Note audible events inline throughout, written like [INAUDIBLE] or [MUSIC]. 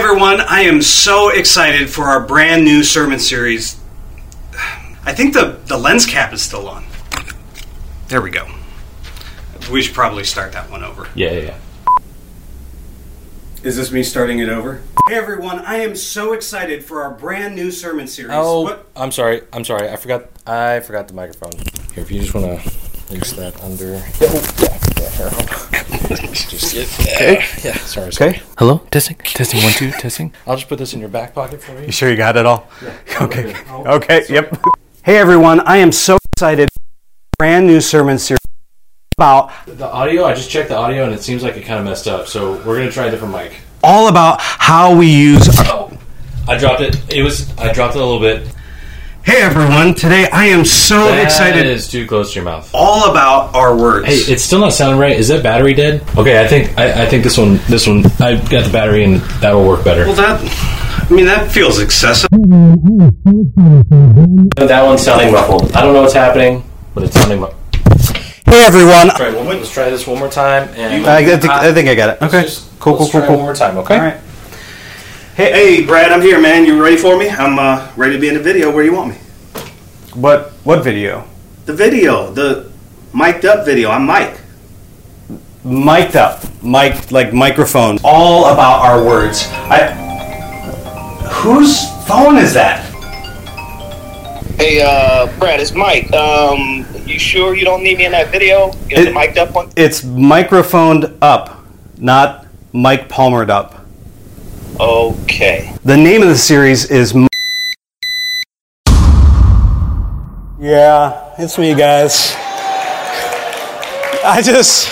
everyone, I am so excited for our brand new sermon series. I think the, the lens cap is still on. There we go. We should probably start that one over. Yeah, yeah, yeah. Is this me starting it over? Hey everyone, I am so excited for our brand new sermon series. Oh, What- I'm sorry. I'm sorry. I forgot. I forgot the microphone. Here, if you just want to use that under. Oh, just okay. Yeah. Sorry. sorry. Okay. Hello. Testing. Testing. One, two. Testing. I'll just put this in your back pocket for You you. sure you got it all? Yeah. [LAUGHS] Okay. Oh, Okay, yep. Hey everyone, I am so excited for our brand new sermon series about The audio. I just checked the audio and it seems like it kind of messed up. So we're gonna try a different mic. all about how we use our I dropped it. It was. I dropped it a little bit. Hey everyone, today I am so That excited is too close to your mouth. all about our words. Hey, it's still not sounding right. Is that battery dead? Okay, I think I, I think this one this one I got the battery and that will work better. well that I mean that feels excessive. That one's sounding muffled. I don't know what's happening, but it's sounding muffled. Hey everyone. Try one, let's try this one more time. And I, think, I think I got it. Okay. Just- Cool, cool, let's cool, try cool. One more time, okay? All right. Hey, hey, Brad, I'm here, man. You ready for me? I'm uh, ready to be in the video. Where do you want me? What what video? The video, the mic'd up video. I'm Mike. Mic'd up, mic like microphone. All about our words. I. Whose phone is that? Hey, uh, Brad, it's Mike. Um, you sure you don't need me in that video? You know, It- the mic'd up one? It's microphoned up, not Mike Palmered up. Okay. The name of the series is. Yeah, it's me, guys. I just.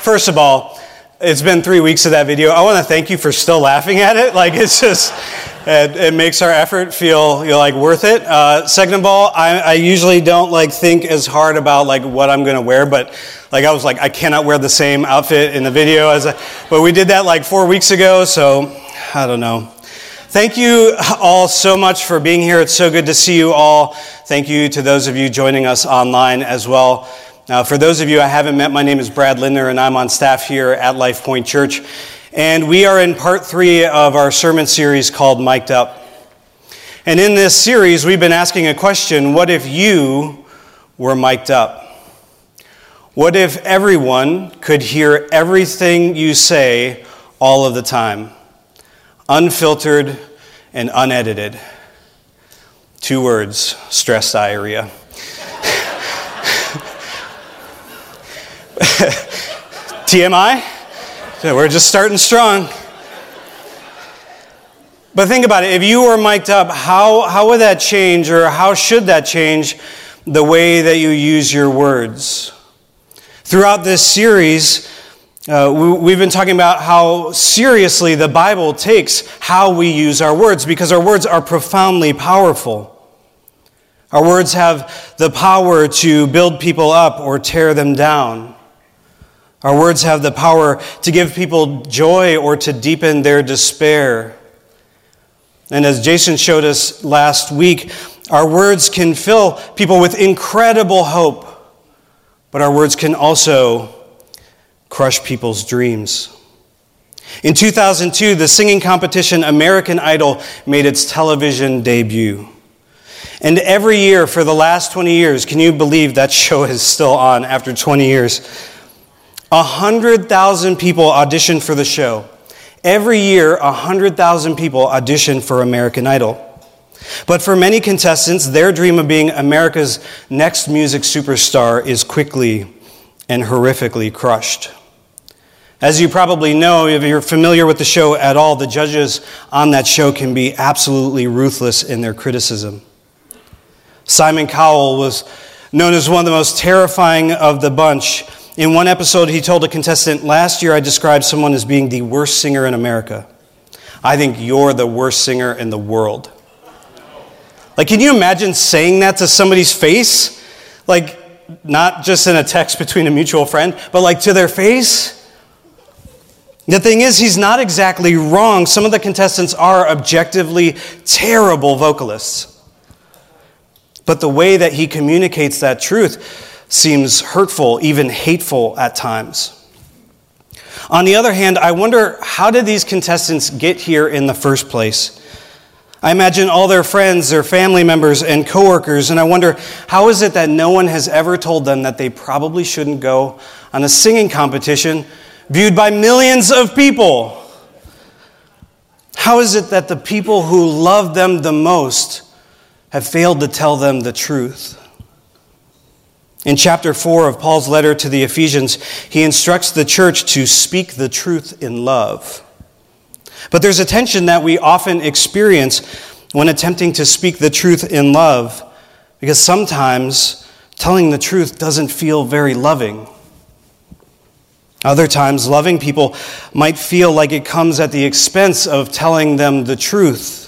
First of all, it's been three weeks of that video. I want to thank you for still laughing at it. Like, it's just. It, it makes our effort feel you know, like worth it. Uh, second of all, I, I usually don't like think as hard about like what I'm gonna wear, but like I was like I cannot wear the same outfit in the video as, but we did that like four weeks ago, so I don't know. Thank you all so much for being here. It's so good to see you all. Thank you to those of you joining us online as well. Now, for those of you I haven't met, my name is Brad Lindner, and I'm on staff here at Life Point Church. And we are in part three of our sermon series called Mic'd Up. And in this series, we've been asking a question what if you were mic'd up? What if everyone could hear everything you say all of the time? unfiltered and unedited. Two words stress diarrhea. [LAUGHS] TMI? We're just starting strong. But think about it if you were mic'd up, how, how would that change, or how should that change the way that you use your words? Throughout this series, uh, we, we've been talking about how seriously the Bible takes how we use our words because our words are profoundly powerful. Our words have the power to build people up or tear them down. Our words have the power to give people joy or to deepen their despair. And as Jason showed us last week, our words can fill people with incredible hope, but our words can also crush people's dreams. In 2002, the singing competition American Idol made its television debut. And every year for the last 20 years, can you believe that show is still on after 20 years? 100,000 people audition for the show. Every year, 100,000 people audition for American Idol. But for many contestants, their dream of being America's next music superstar is quickly and horrifically crushed. As you probably know, if you're familiar with the show at all, the judges on that show can be absolutely ruthless in their criticism. Simon Cowell was known as one of the most terrifying of the bunch. In one episode, he told a contestant, Last year I described someone as being the worst singer in America. I think you're the worst singer in the world. Like, can you imagine saying that to somebody's face? Like, not just in a text between a mutual friend, but like to their face? The thing is, he's not exactly wrong. Some of the contestants are objectively terrible vocalists. But the way that he communicates that truth seems hurtful, even hateful at times. On the other hand, I wonder how did these contestants get here in the first place? I imagine all their friends, their family members, and coworkers, and I wonder how is it that no one has ever told them that they probably shouldn't go on a singing competition viewed by millions of people? How is it that the people who love them the most have failed to tell them the truth? In chapter 4 of Paul's letter to the Ephesians, he instructs the church to speak the truth in love. But there's a tension that we often experience when attempting to speak the truth in love, because sometimes telling the truth doesn't feel very loving. Other times, loving people might feel like it comes at the expense of telling them the truth.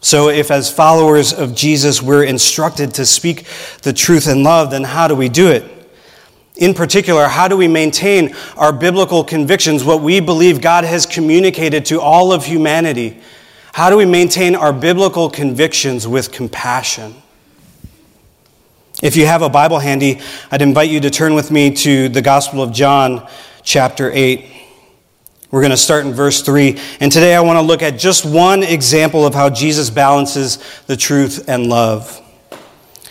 So, if as followers of Jesus we're instructed to speak the truth in love, then how do we do it? In particular, how do we maintain our biblical convictions, what we believe God has communicated to all of humanity? How do we maintain our biblical convictions with compassion? If you have a Bible handy, I'd invite you to turn with me to the Gospel of John, chapter 8. We're going to start in verse 3. And today I want to look at just one example of how Jesus balances the truth and love.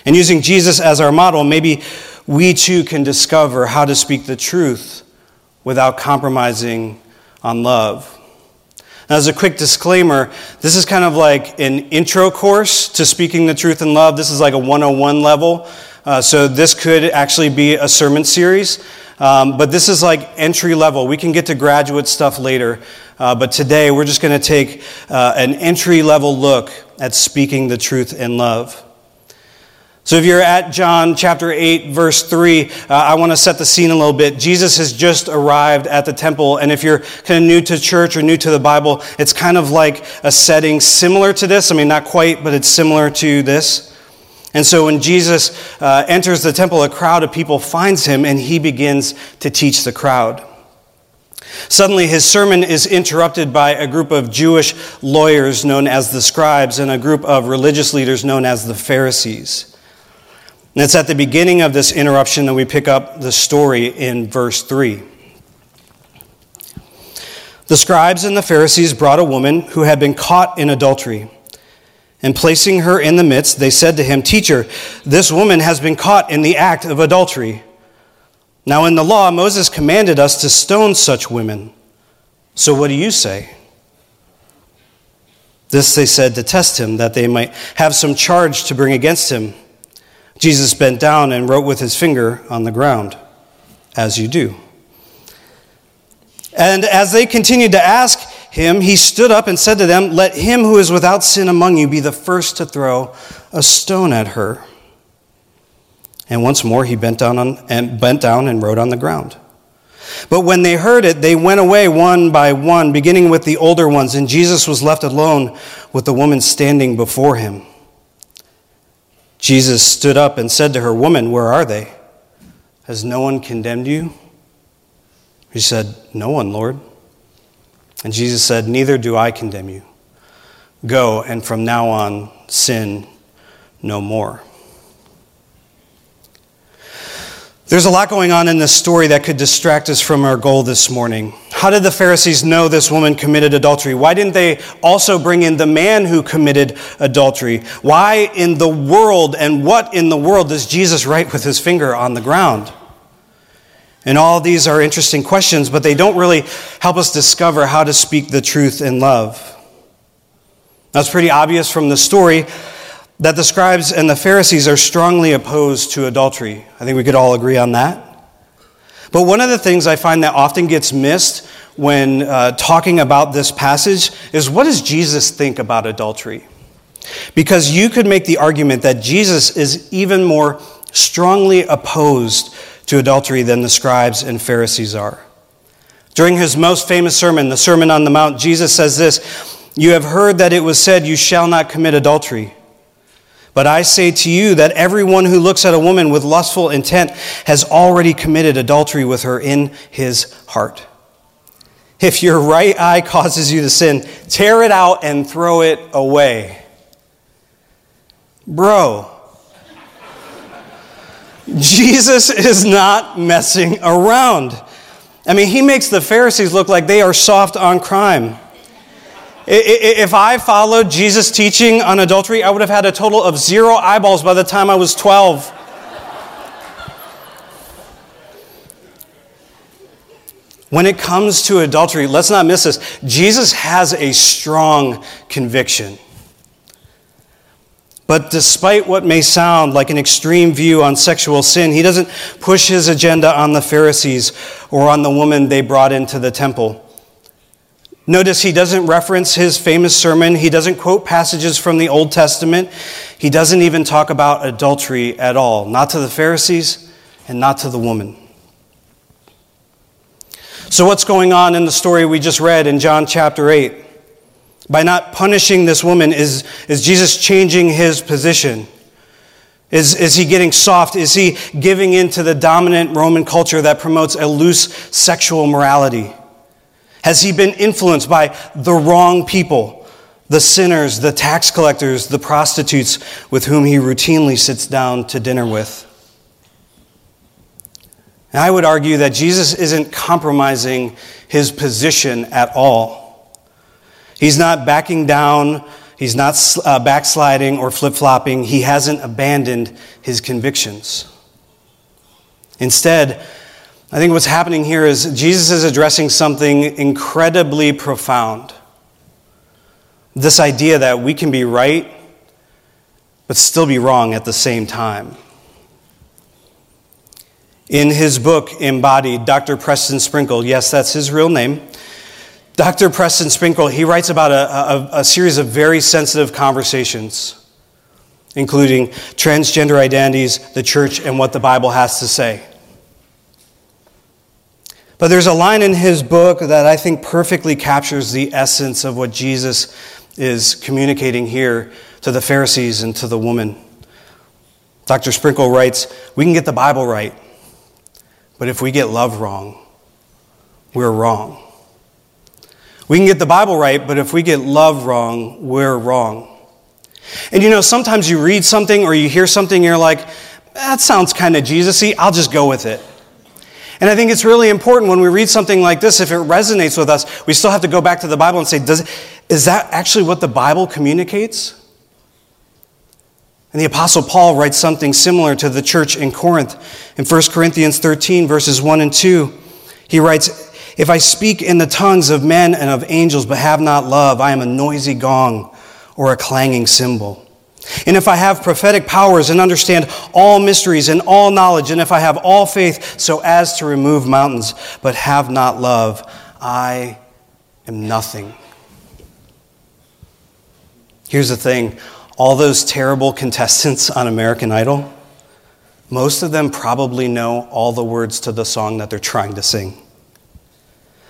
And using Jesus as our model, maybe we too can discover how to speak the truth without compromising on love. Now, as a quick disclaimer, this is kind of like an intro course to speaking the truth in love. This is like a 101 level. Uh, so, this could actually be a sermon series. Um, but this is like entry level. We can get to graduate stuff later. Uh, but today, we're just going to take uh, an entry level look at speaking the truth in love. So, if you're at John chapter 8, verse 3, uh, I want to set the scene a little bit. Jesus has just arrived at the temple, and if you're kind of new to church or new to the Bible, it's kind of like a setting similar to this. I mean, not quite, but it's similar to this. And so, when Jesus uh, enters the temple, a crowd of people finds him, and he begins to teach the crowd. Suddenly, his sermon is interrupted by a group of Jewish lawyers known as the scribes and a group of religious leaders known as the Pharisees. And it's at the beginning of this interruption that we pick up the story in verse 3. The scribes and the Pharisees brought a woman who had been caught in adultery. And placing her in the midst, they said to him, Teacher, this woman has been caught in the act of adultery. Now, in the law, Moses commanded us to stone such women. So, what do you say? This they said to test him, that they might have some charge to bring against him. Jesus bent down and wrote with his finger on the ground, as you do. And as they continued to ask him, he stood up and said to them, Let him who is without sin among you be the first to throw a stone at her. And once more he bent down, on, and, bent down and wrote on the ground. But when they heard it, they went away one by one, beginning with the older ones, and Jesus was left alone with the woman standing before him. Jesus stood up and said to her, Woman, where are they? Has no one condemned you? He said, No one, Lord. And Jesus said, Neither do I condemn you. Go, and from now on, sin no more. There's a lot going on in this story that could distract us from our goal this morning. How did the Pharisees know this woman committed adultery? Why didn't they also bring in the man who committed adultery? Why in the world and what in the world does Jesus write with his finger on the ground? And all these are interesting questions, but they don't really help us discover how to speak the truth in love. That's pretty obvious from the story that the scribes and the Pharisees are strongly opposed to adultery. I think we could all agree on that. But one of the things I find that often gets missed when uh, talking about this passage is what does Jesus think about adultery? Because you could make the argument that Jesus is even more strongly opposed to adultery than the scribes and Pharisees are. During his most famous sermon, the Sermon on the Mount, Jesus says this You have heard that it was said, You shall not commit adultery. But I say to you that everyone who looks at a woman with lustful intent has already committed adultery with her in his heart. If your right eye causes you to sin, tear it out and throw it away. Bro, Jesus is not messing around. I mean, he makes the Pharisees look like they are soft on crime. If I followed Jesus' teaching on adultery, I would have had a total of zero eyeballs by the time I was 12. When it comes to adultery, let's not miss this. Jesus has a strong conviction. But despite what may sound like an extreme view on sexual sin, he doesn't push his agenda on the Pharisees or on the woman they brought into the temple. Notice he doesn't reference his famous sermon. He doesn't quote passages from the Old Testament. He doesn't even talk about adultery at all, not to the Pharisees and not to the woman. So, what's going on in the story we just read in John chapter 8? By not punishing this woman, is, is Jesus changing his position? Is, is he getting soft? Is he giving in to the dominant Roman culture that promotes a loose sexual morality? Has he been influenced by the wrong people, the sinners, the tax collectors, the prostitutes with whom he routinely sits down to dinner with? And I would argue that Jesus isn't compromising his position at all. He's not backing down, he's not uh, backsliding or flip flopping, he hasn't abandoned his convictions. Instead, I think what's happening here is Jesus is addressing something incredibly profound. This idea that we can be right, but still be wrong at the same time. In his book, Embodied, Dr. Preston Sprinkle, yes, that's his real name. Dr. Preston Sprinkle, he writes about a, a, a series of very sensitive conversations, including transgender identities, the church, and what the Bible has to say. But there's a line in his book that I think perfectly captures the essence of what Jesus is communicating here to the Pharisees and to the woman. Dr. Sprinkle writes We can get the Bible right, but if we get love wrong, we're wrong. We can get the Bible right, but if we get love wrong, we're wrong. And you know, sometimes you read something or you hear something, and you're like, that sounds kind of Jesus y, I'll just go with it. And I think it's really important when we read something like this, if it resonates with us, we still have to go back to the Bible and say, Does, is that actually what the Bible communicates? And the Apostle Paul writes something similar to the church in Corinth. In 1 Corinthians 13, verses 1 and 2, he writes, If I speak in the tongues of men and of angels but have not love, I am a noisy gong or a clanging cymbal. And if I have prophetic powers and understand all mysteries and all knowledge, and if I have all faith so as to remove mountains but have not love, I am nothing. Here's the thing all those terrible contestants on American Idol, most of them probably know all the words to the song that they're trying to sing.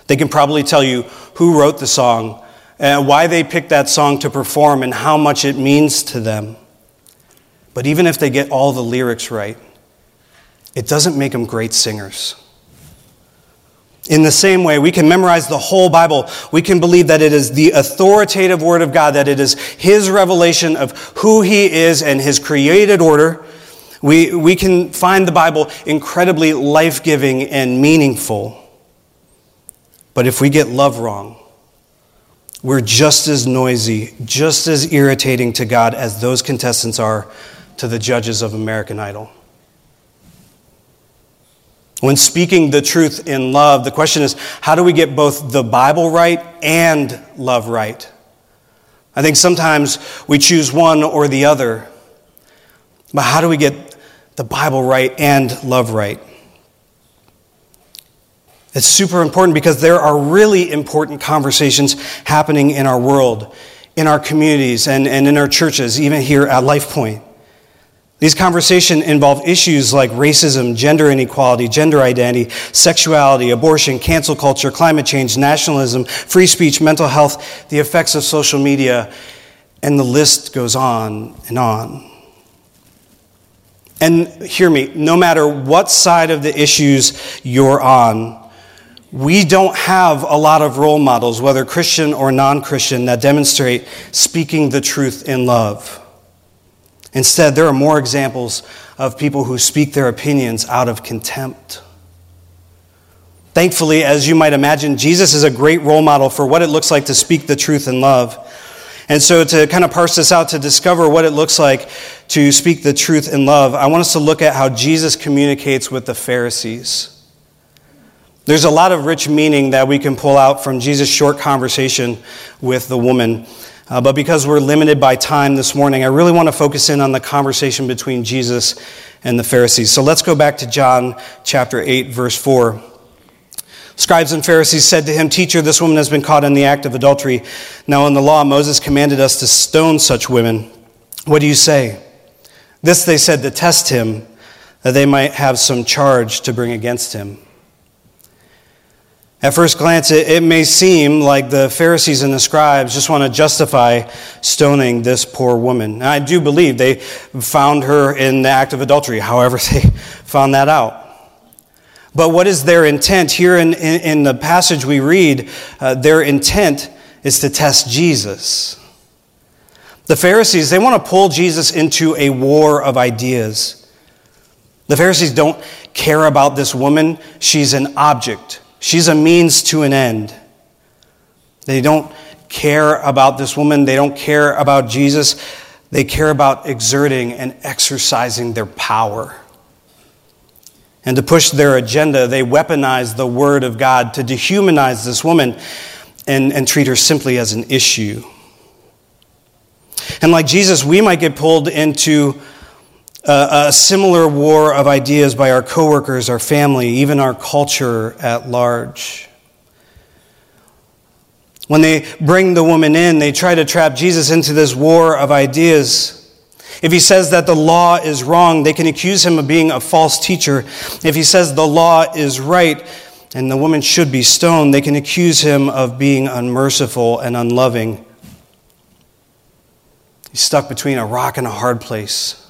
They can probably tell you who wrote the song, and why they picked that song to perform, and how much it means to them. But even if they get all the lyrics right, it doesn't make them great singers. In the same way, we can memorize the whole Bible. We can believe that it is the authoritative Word of God, that it is His revelation of who He is and His created order. We, we can find the Bible incredibly life giving and meaningful. But if we get love wrong, we're just as noisy, just as irritating to God as those contestants are to the judges of American Idol. When speaking the truth in love, the question is how do we get both the Bible right and love right? I think sometimes we choose one or the other. But how do we get the Bible right and love right? It's super important because there are really important conversations happening in our world, in our communities, and, and in our churches, even here at LifePoint. These conversations involve issues like racism, gender inequality, gender identity, sexuality, abortion, cancel culture, climate change, nationalism, free speech, mental health, the effects of social media, and the list goes on and on. And hear me, no matter what side of the issues you're on, we don't have a lot of role models, whether Christian or non Christian, that demonstrate speaking the truth in love. Instead, there are more examples of people who speak their opinions out of contempt. Thankfully, as you might imagine, Jesus is a great role model for what it looks like to speak the truth in love. And so, to kind of parse this out, to discover what it looks like to speak the truth in love, I want us to look at how Jesus communicates with the Pharisees. There's a lot of rich meaning that we can pull out from Jesus' short conversation with the woman. Uh, but because we're limited by time this morning, I really want to focus in on the conversation between Jesus and the Pharisees. So let's go back to John chapter 8, verse 4. Scribes and Pharisees said to him, Teacher, this woman has been caught in the act of adultery. Now, in the law, Moses commanded us to stone such women. What do you say? This they said to test him, that they might have some charge to bring against him. At first glance, it, it, may seem like the Pharisees and the scribes just want to justify stoning this poor woman. And I do believe they found her in the act of adultery, however, [LAUGHS] they found that out. But what is their intent? Here in, in, in the passage we read, uh, their intent is to test Jesus. The Pharisees, they want to pull Jesus into a war of ideas. The Pharisees don't care about this woman, she's an object. She's a means to an end. They don't care about this woman. They don't care about Jesus. They care about exerting and exercising their power. And to push their agenda, they weaponize the word of God to dehumanize this woman and, and treat her simply as an issue. And like Jesus, we might get pulled into a, similar war of ideas by our coworkers, our family, even our culture at large. When they bring the woman in, they try to trap Jesus into this war of ideas. If he says that the law is wrong, they can accuse him of being a false teacher. If he says the law is right and the woman should be stoned, they can accuse him of being unmerciful and unloving. He's stuck between a rock and a hard place.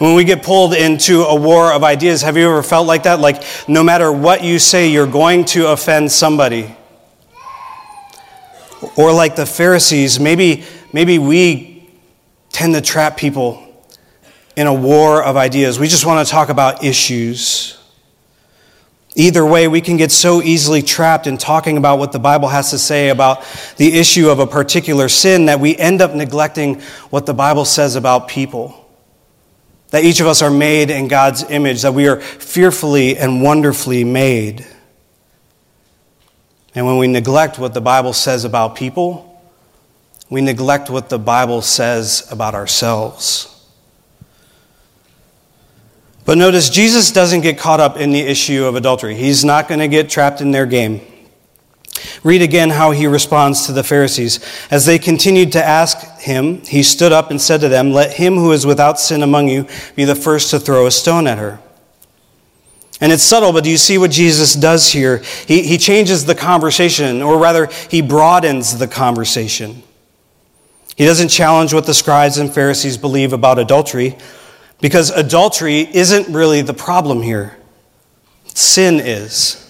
When we get pulled into a war of ideas, have you ever felt like that? Like, no matter what you say, you're going to offend somebody. Or like the Pharisees, maybe, maybe we tend to trap people in a war of ideas. We just want to talk about issues. Either way, we can get so easily trapped in talking about what the Bible has to say about the issue of a particular sin that we end up neglecting what the Bible says about people. That each of us are made in God's image, that we are fearfully and wonderfully made. And when we neglect what the Bible says about people, we neglect what the Bible says about ourselves. But notice, Jesus doesn't get caught up in the issue of adultery. He's not going to get trapped in their game. Read again how he responds to the Pharisees. As they continued to ask him, he stood up and said to them, Let him who is without sin among you be the first to throw a stone at her. And it's subtle, but do you see what Jesus does here? He, he changes the conversation, or rather, he broadens the conversation. He doesn't challenge what the scribes and Pharisees believe about adultery, because adultery isn't really the problem here. Sin is.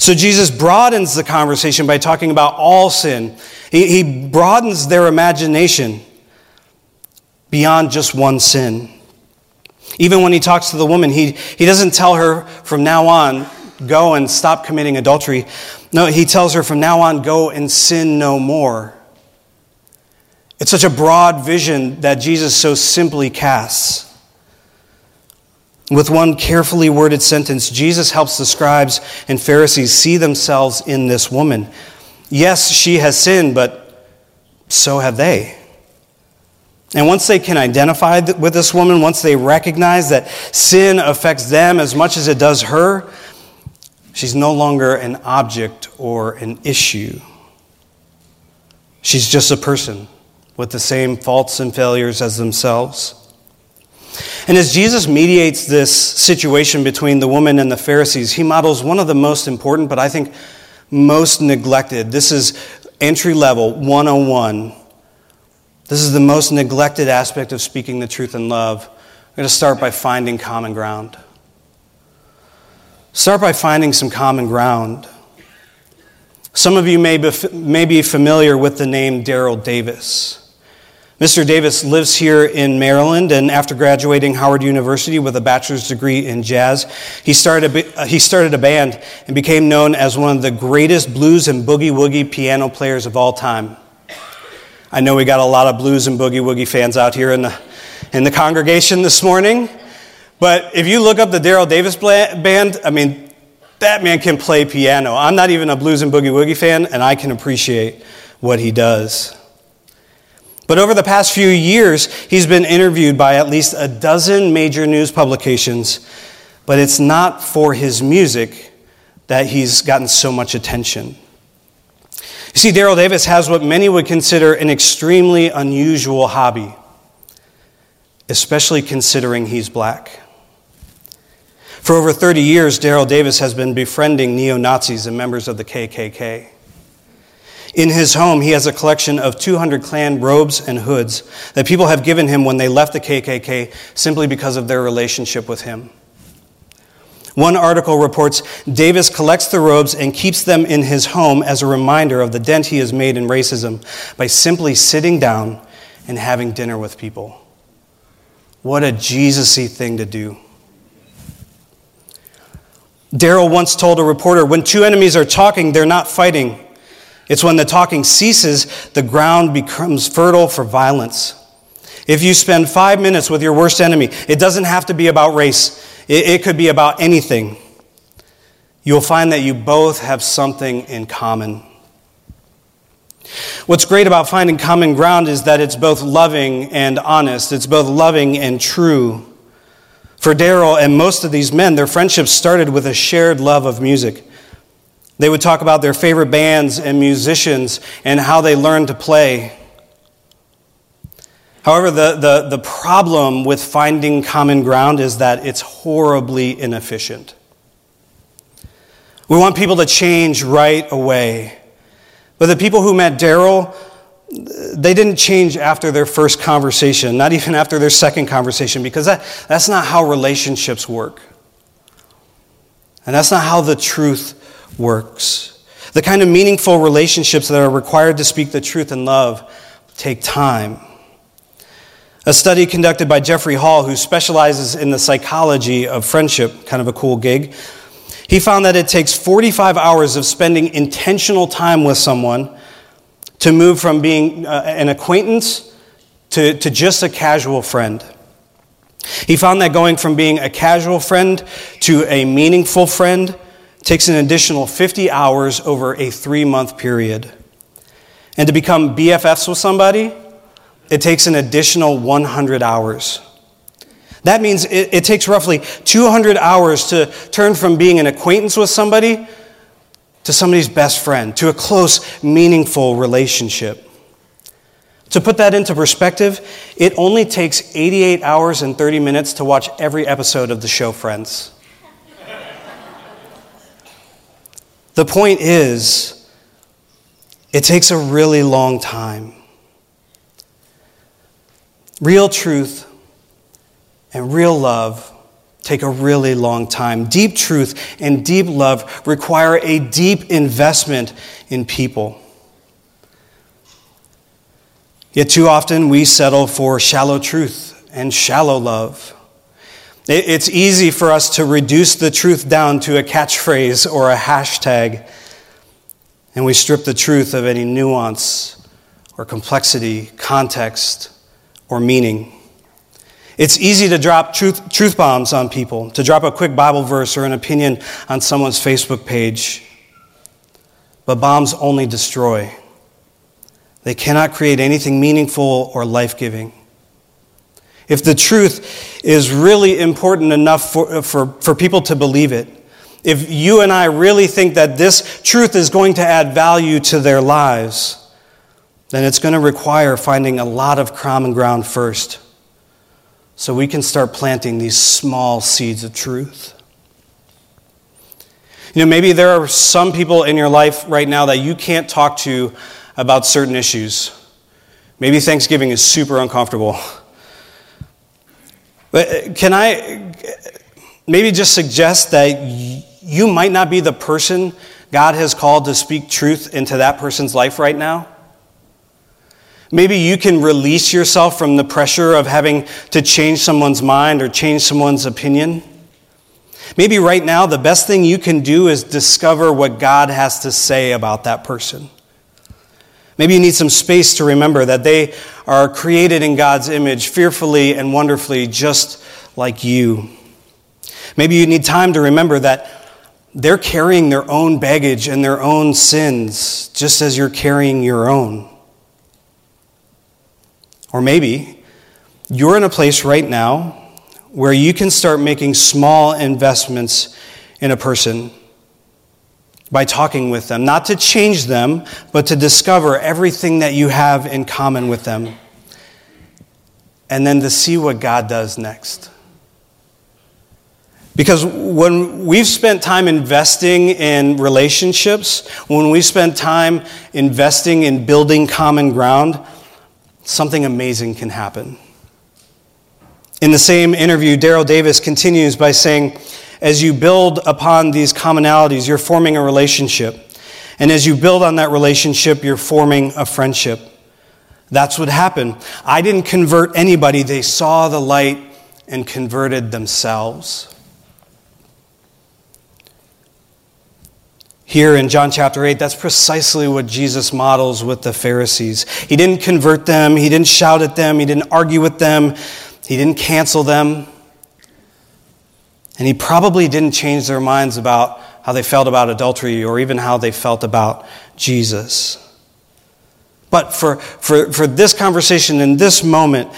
So Jesus broadens the conversation by talking about all sin. He, he broadens their imagination beyond just one sin. Even when he talks to the woman, he, he doesn't tell her from now on, go and stop committing adultery. No, he tells her from now on, go and sin no more. It's such a broad vision that Jesus so simply casts. With one carefully worded sentence, Jesus helps the scribes and Pharisees see themselves in this woman. Yes, she has sinned, but so have they. And once they can identify with this woman, once they recognize that sin affects them as much as it does her, she's no longer an object or an issue. She's just a person with the same faults and failures as themselves. And as Jesus mediates this situation between the woman and the Pharisees, he models one of the most important, but I think most neglected. This is entry level 101. This is the most neglected aspect of speaking the truth in love. I'm going to start by finding common ground. Start by finding some common ground. Some of you may be, familiar with the name Daryl Davis. Mr. Davis lives here in Maryland, and after graduating Howard University with a bachelor's degree in jazz, he started a, uh, he started a band and became known as one of the greatest blues and boogie woogie piano players of all time. I know we got a lot of blues and boogie woogie fans out here in the, in the congregation this morning, but if you look up the Daryl Davis band, I mean, that man can play piano. I'm not even a blues and boogie woogie fan, and I can appreciate what he does. But over the past few years, he's been interviewed by at least a dozen major news publications, but it's not for his music that he's gotten so much attention. You see, Daryl Davis has what many would consider an extremely unusual hobby, especially considering he's black. For over 30 years, Daryl Davis has been befriending neo Nazis and members of the KKK. In his home, he has a collection of 200 Klan robes and hoods that people have given him when they left the KKK simply because of their relationship with him. One article reports Davis collects the robes and keeps them in his home as a reminder of the dent he has made in racism by simply sitting down and having dinner with people. What a Jesus y thing to do. Daryl once told a reporter when two enemies are talking, they're not fighting. It's when the talking ceases, the ground becomes fertile for violence. If you spend five minutes with your worst enemy, it doesn't have to be about race, it, it could be about anything. You'll find that you both have something in common. What's great about finding common ground is that it's both loving and honest, it's both loving and true. For Daryl and most of these men, their friendship started with a shared love of music. They would talk about their favorite bands and musicians and how they learned to play. However, the, the, the problem with finding common ground is that it's horribly inefficient. We want people to change right away. But the people who met Daryl, they didn't change after their first conversation, not even after their second conversation, because that, that's not how relationships work. And that's not how the truth works. The kind of meaningful relationships that are required to speak the truth in love take time. A study conducted by Jeffrey Hall, who specializes in the psychology of friendship, kind of a cool gig, he found that it takes 45 hours of spending intentional time with someone to move from being uh, an acquaintance to, to just a casual friend. He found that going from being a casual friend to a meaningful friend takes an additional 50 hours over a three month period. And to become BFFs with somebody, it takes an additional 100 hours. That means it, it, takes roughly 200 hours to turn from being an acquaintance with somebody to somebody's best friend, to a close, meaningful relationship. To put that into perspective, it only takes 88 hours and 30 minutes to watch every episode of the show Friends. The point is, it takes a really long time. Real truth and real love take a really long time. Deep truth and deep love require a deep investment in people. Yet too often we settle for shallow truth and shallow love. It's easy for us to reduce the truth down to a catchphrase or a hashtag, and we strip the truth of any nuance or complexity, context, or meaning. It's easy to drop truth, truth bombs on people, to drop a quick Bible verse or an opinion on someone's Facebook page. But bombs only destroy, they cannot create anything meaningful or life giving if the truth is really important enough for, for, for people to believe it, if you and I really think that this truth is going to add value to their lives, then it's going to require finding a lot of common ground first so we can start planting these small seeds of truth. You know, maybe there are some people in your life right now that you can't talk to about certain issues. Maybe Thanksgiving is super uncomfortable. [LAUGHS] But uh, can I maybe just suggest that you might not be the person God has called to speak truth into that person's life right now? Maybe you can release yourself from the pressure of having to change someone's mind or change someone's opinion. Maybe right now, the best thing you can do is discover what God has to say about that person. Maybe you need some space to remember that they are created in God's image, fearfully and wonderfully, just like you. Maybe you need time to remember that they're carrying their own baggage and their own sins, just as you're carrying your own. Or maybe you're in a place right now where you can start making small investments in a person by talking with them, not to change them, but to discover everything that you have in common with them, and then to see what God does next. Because when we've spent time investing in relationships, when we spend time investing in building common ground, something amazing can happen. In the same interview, Daryl Davis continues by saying, As you build upon these commonalities, you're forming a relationship. And as you build on that relationship, you're forming a friendship. That's what happened. I didn't convert anybody, they saw the light and converted themselves. Here in John chapter 8, that's precisely what Jesus models with the Pharisees. He didn't convert them, he didn't shout at them, he didn't argue with them, he didn't cancel them. And he probably didn't change their minds about how they felt about adultery or even how they felt about Jesus. But for, for, for this conversation in this moment,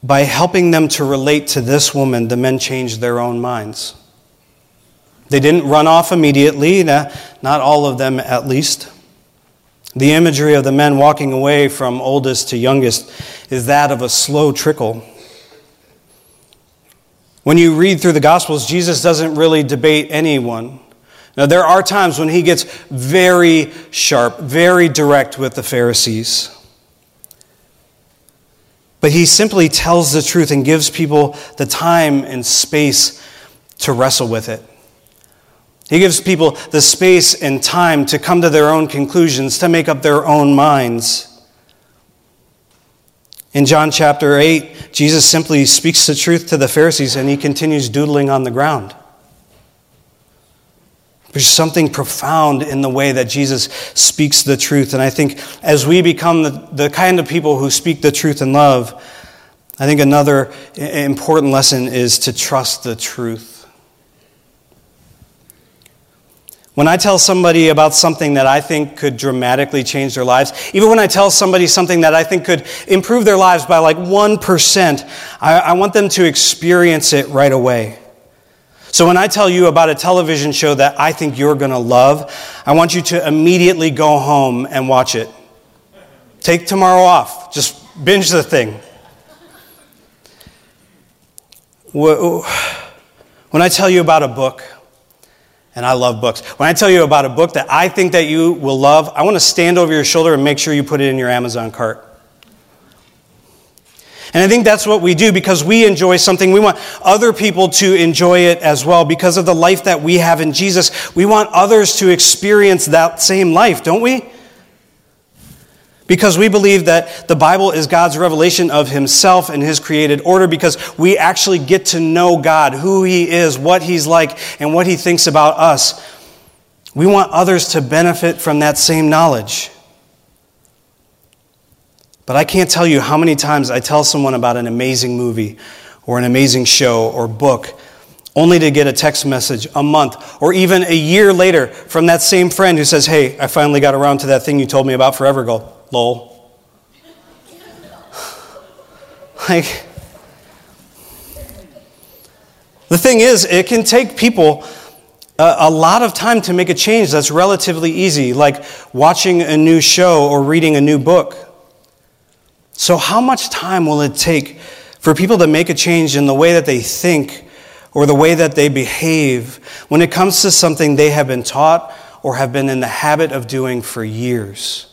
by helping them to relate to this woman, the men changed their own minds. They didn't run off immediately, not all of them at least. The imagery of the men walking away from oldest to youngest is that of a slow trickle. When you read through the Gospels, Jesus doesn't really debate anyone. Now, there are times when he gets very sharp, very direct with the Pharisees. But he simply tells the truth and gives people the time and space to wrestle with it. He gives people the space and time to come to their own conclusions, to make up their own minds. In John chapter 8, Jesus simply speaks the truth to the Pharisees and he continues doodling on the ground. There's something profound in the way that Jesus speaks the truth. And I think as we become the, the kind of people who speak the truth in love, I think another important lesson is to trust the truth. When I tell somebody about something that I think could dramatically change their lives, even when I tell somebody something that I think could improve their lives by like 1%, I, I want them to experience it right away. So when I tell you about a television show that I think you're going to love, I want you to immediately go home and watch it. Take tomorrow off. Just binge the thing. When I tell you about a book, and I love books. When I tell you about a book that I think that you will love, I want to stand over your shoulder and make sure you put it in your Amazon cart. And I think that's what we do because we enjoy something. We want other people to enjoy it as well because of the life that we have in Jesus. We want others to experience that same life, don't we? Because we believe that the Bible is God's revelation of Himself and His created order, because we actually get to know God, who He is, what He's like, and what He thinks about us. We want others to benefit from that same knowledge. But I can't tell you how many times I tell someone about an amazing movie or an amazing show or book only to get a text message a month or even a year later from that same friend who says, Hey, I finally got around to that thing you told me about forever ago. Lol. [LAUGHS] like, the thing is, it can take people a, a, lot of time to make a change that's relatively easy, like watching a new show or reading a new book. So, how much time will it take for people to make a change in the way that they think or the way that they behave when it comes to something they have been taught or have been in the habit of doing for years?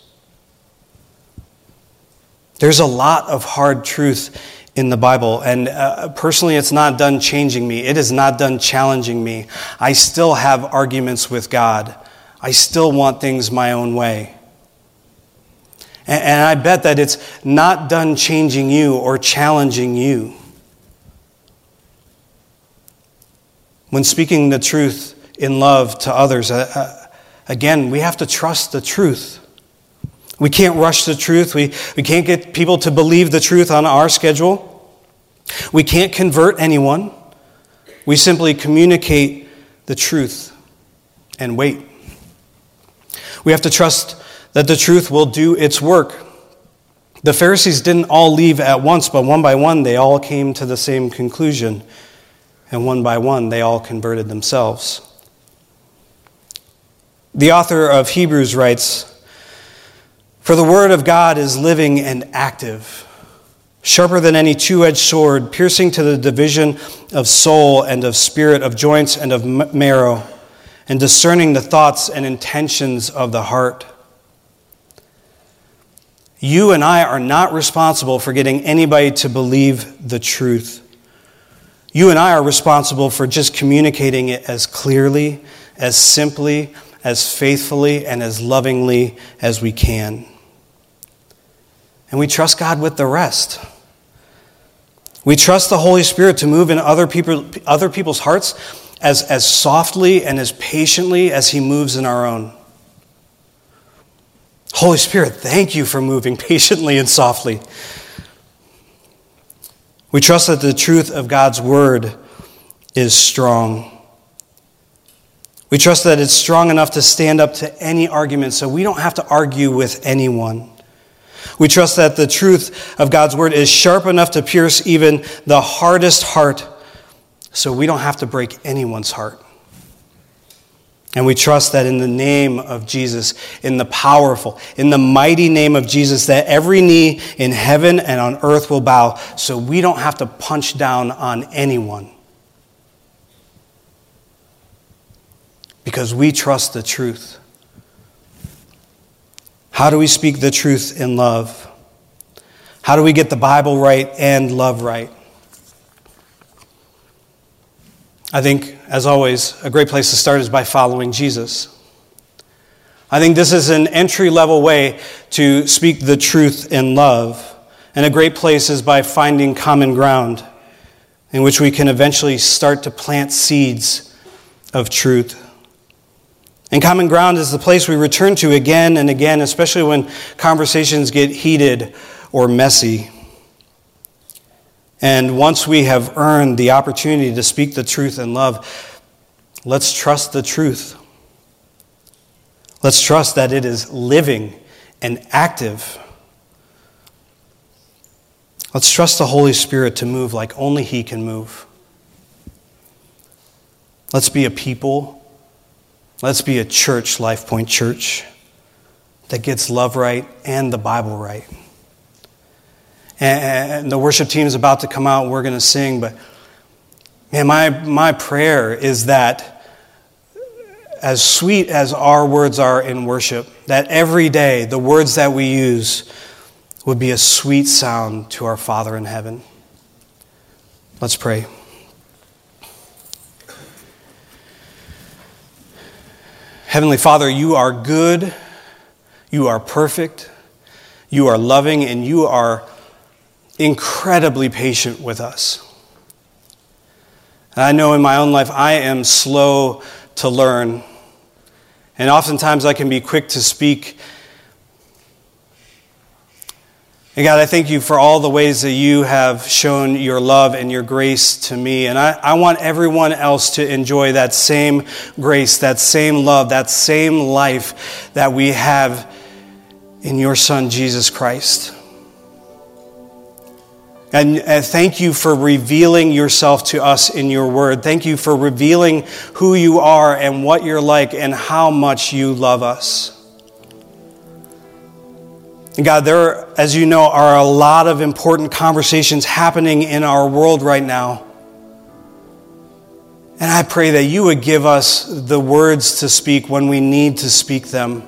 There's a lot of hard truth in the Bible, and uh, personally, it's not done changing me. It is not done challenging me. I still have arguments with God. I still want things my own way. And, and I bet that it's not done changing you or challenging you. When speaking the truth in love to others, uh, uh, again, we have to trust the truth. We can't rush the truth. We, we can't get people to believe the truth on our schedule. We can't convert anyone. We simply communicate the truth and wait. We have to trust that the truth will do its work. The Pharisees didn't all leave at once, but one by one they all came to the same conclusion, and one by one they all converted themselves. The author of Hebrews writes, For the word of God is living and active sharper than any two edged sword, piercing to the division of soul and of spirit, of joints and of marrow, and discerning the thoughts and intentions of the heart. You and I are not responsible for getting anybody to believe the truth. You and I are responsible for just communicating it as clearly, as simply, as faithfully, and as lovingly as we can. And we trust God with the rest. We trust the Holy Spirit to move in other, people, other people's hearts as, as softly and as patiently as He moves in our own. Holy Spirit, thank you for moving [LAUGHS] patiently and softly. We trust that the truth of God's Word is strong. We trust that it's strong enough to stand up to any argument so we don't have to argue with anyone. We trust that the truth of God's word is sharp enough to pierce even the hardest heart so we don't have to break anyone's heart. And we trust that in the name of Jesus, in the powerful, in the mighty name of Jesus, that every knee in heaven and on earth will bow so we don't have to punch down on anyone. Because we trust the truth. How do we speak the truth in love? How do we get the Bible right and love right? I think, as always, a great place to start is by following Jesus. I think this is an entry level way to speak the truth in love. And a great place is by finding common ground in which we can eventually start to plant seeds of truth. And common ground is the place we return to again and again, especially when conversations get heated or messy. And once we have earned the opportunity to speak the truth in love, let's trust the truth. Let's trust that it is living and active. Let's trust the Holy Spirit to move like only He can move. Let's be a people Let's be a church, Life Point Church, that gets love right and the Bible right. And the worship team is about to come out, and we're going to sing, but man, my, my prayer is that as sweet as our words are in worship, that every day the words that we use would be a sweet sound to our Father in heaven. Let's pray. Heavenly Father, you are good, you are perfect, you are loving, and you are incredibly patient with us. And I know in my own life I am slow to learn, and oftentimes I can be quick to speak And God, I thank you for all the ways that you have shown your love and your grace to me. And I, I want everyone else to enjoy that same grace, that same love, that same life that we have in your Son, Jesus Christ. And, and thank you for revealing yourself to us in your word. Thank you for revealing who you are and what you're like and how much you love us. God, there, as you know, are a lot of important conversations happening in our world right now. And I pray that you would give us the words to speak when we need to speak them.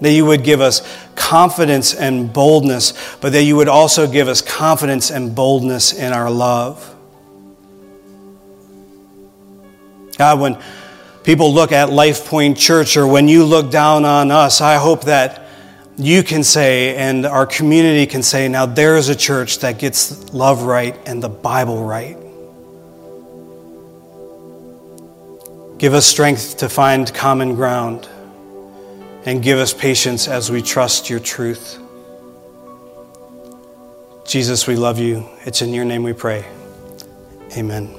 That you would give us confidence and boldness, but that you would also give us confidence and boldness in our love. God, when people look at Life Point Church or when you look down on us, I hope that you can say, and our community can say, now there is a church that gets love right and the Bible right. Give us strength to find common ground and give us patience as we trust your truth. Jesus, we love you. It's in your name we pray. Amen.